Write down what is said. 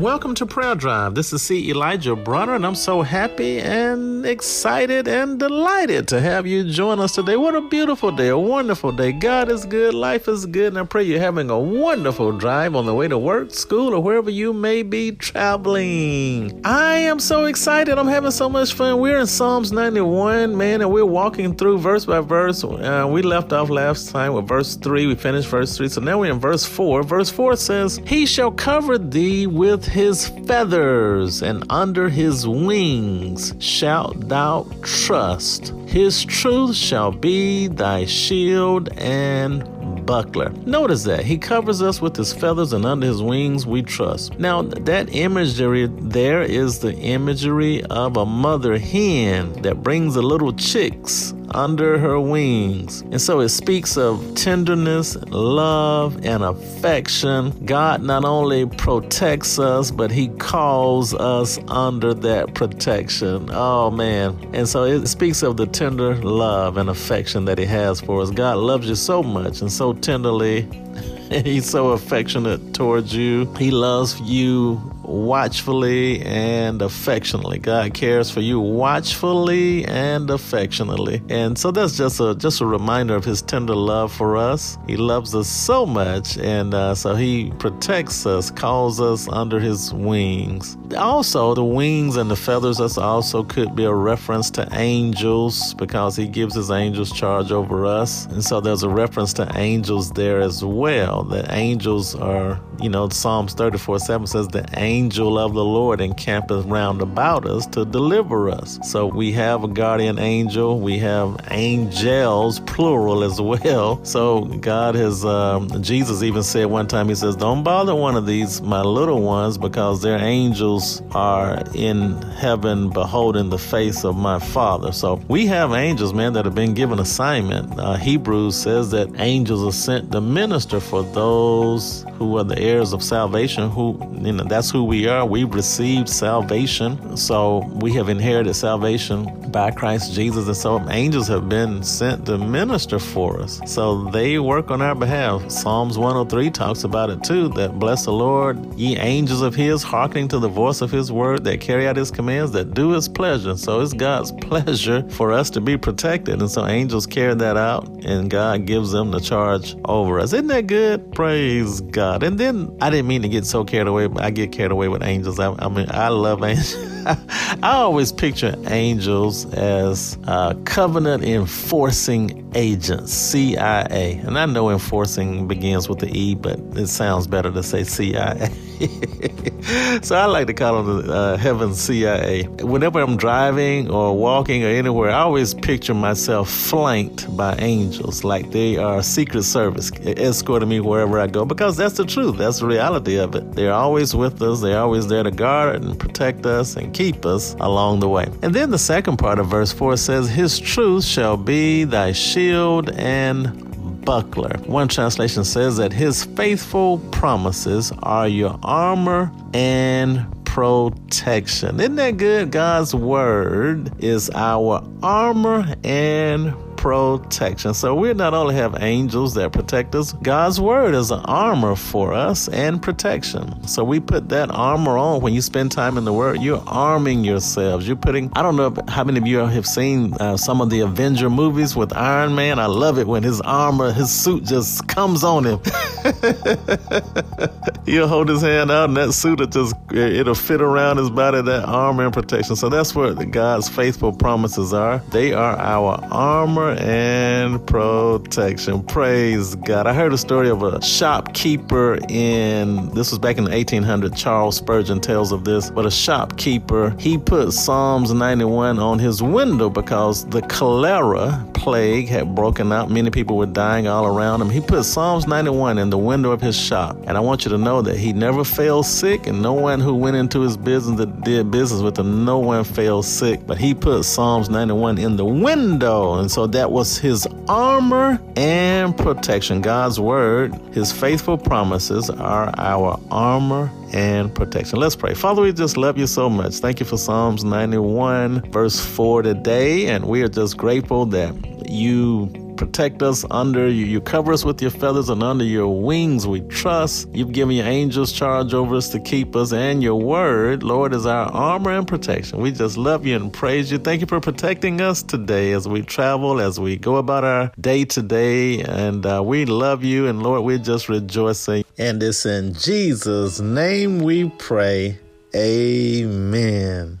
Welcome to Prayer Drive. This is C. Elijah Bronner, and I'm so happy and excited and delighted to have you join us today. What a beautiful day, a wonderful day. God is good, life is good, and I pray you're having a wonderful drive on the way to work, school, or wherever you may be traveling. I am so excited. I'm having so much fun. We're in Psalms 91, man, and we're walking through verse by verse. Uh, we left off last time with verse 3. We finished verse 3, so now we're in verse 4. Verse 4 says, He shall cover thee with his feathers, and under his wings shalt thou trust. His truth shall be thy shield and buckler. Notice that he covers us with his feathers, and under his wings we trust. Now, that imagery there is the imagery of a mother hen that brings the little chicks under her wings. And so it speaks of tenderness, love, and affection. God not only protects us, but He calls us under that protection. Oh, man. And so it speaks of the tender love and affection that He has for us. God loves you so much and so tenderly. He's so affectionate towards you. He loves you watchfully and affectionately. God cares for you watchfully and affectionately. And so that's just a just a reminder of his tender love for us. He loves us so much and uh, so he protects us, calls us under his wings. Also, the wings and the feathers that's also could be a reference to angels because he gives his angels charge over us. And so there's a reference to angels there as well. The angels are, you know, Psalms 34 7 says the angels angel of the Lord encampeth round about us to deliver us. So we have a guardian angel, we have angels, plural as well. So God has, um, Jesus even said one time, He says, Don't bother one of these, my little ones, because their angels are in heaven beholding the face of my Father. So we have angels, man, that have been given assignment. Uh, Hebrews says that angels are sent to minister for those who are the heirs of salvation, who, you know, that's who we are. We've received salvation. So we have inherited salvation by Christ Jesus. And so angels have been sent to minister for us. So they work on our behalf. Psalms 103 talks about it too that bless the Lord, ye angels of his, hearkening to the voice of his word, that carry out his commands, that do his pleasure. So it's God's pleasure for us to be protected. And so angels carry that out, and God gives them the charge over us. Isn't that good? Praise God. And then I didn't mean to get so carried away, but I get carried away away with angels. I, I mean, I love angels. I always picture angels as uh, covenant enforcing agents, CIA. And I know enforcing begins with the E, but it sounds better to say CIA. so I like to call them the uh, heaven CIA. Whenever I'm driving or walking or anywhere, I always picture myself flanked by angels, like they are Secret Service escorting me wherever I go, because that's the truth. That's the reality of it. They're always with us. They're always there to guard and protect us and keep us along the way. And then the second part of verse 4 says, His truth shall be thy shield and buckler. One translation says that his faithful promises are your armor and protection. Isn't that good? God's word is our armor and protection. So we not only have angels that protect us, God's word is an armor for us and protection. So we put that armor on when you spend time in the word. You're arming yourselves. You're putting, I don't know how many of you have seen uh, some of the Avenger movies with Iron Man. I love it when his armor, his suit just comes on him. He'll hold his hand out and that suit will just, eh, it'll fit around his body, that armor and protection. So that's what God's faithful promises are. They are our armor armor and protection. Praise God. I heard a story of a shopkeeper in, this was back in the 1800s. Charles Spurgeon tells of this, but a shopkeeper, he put Psalms 91 on his window because the cholera plague had broken out. Many people were dying all around him. He put Psalms 91 in the window of his shop. And I want you to know that he never fell sick, and no one who went into his business that did business with him, no one fell sick. But he put Psalms 91 in the window. And so that was his armor and protection. God's word, his faithful promises are our armor and protection. Let's pray. Father, we just love you so much. Thank you for Psalms 91, verse 4 today. And we are just grateful that you protect us under you. You cover us with your feathers and under your wings we trust. You've given your angels charge over us to keep us, and your word, Lord, is our armor and protection. We just love you and praise you. Thank you for protecting us today as we travel, as we go about our day to day. And uh, we love you, and Lord, we're just rejoicing. And it's in Jesus' name we pray. Amen.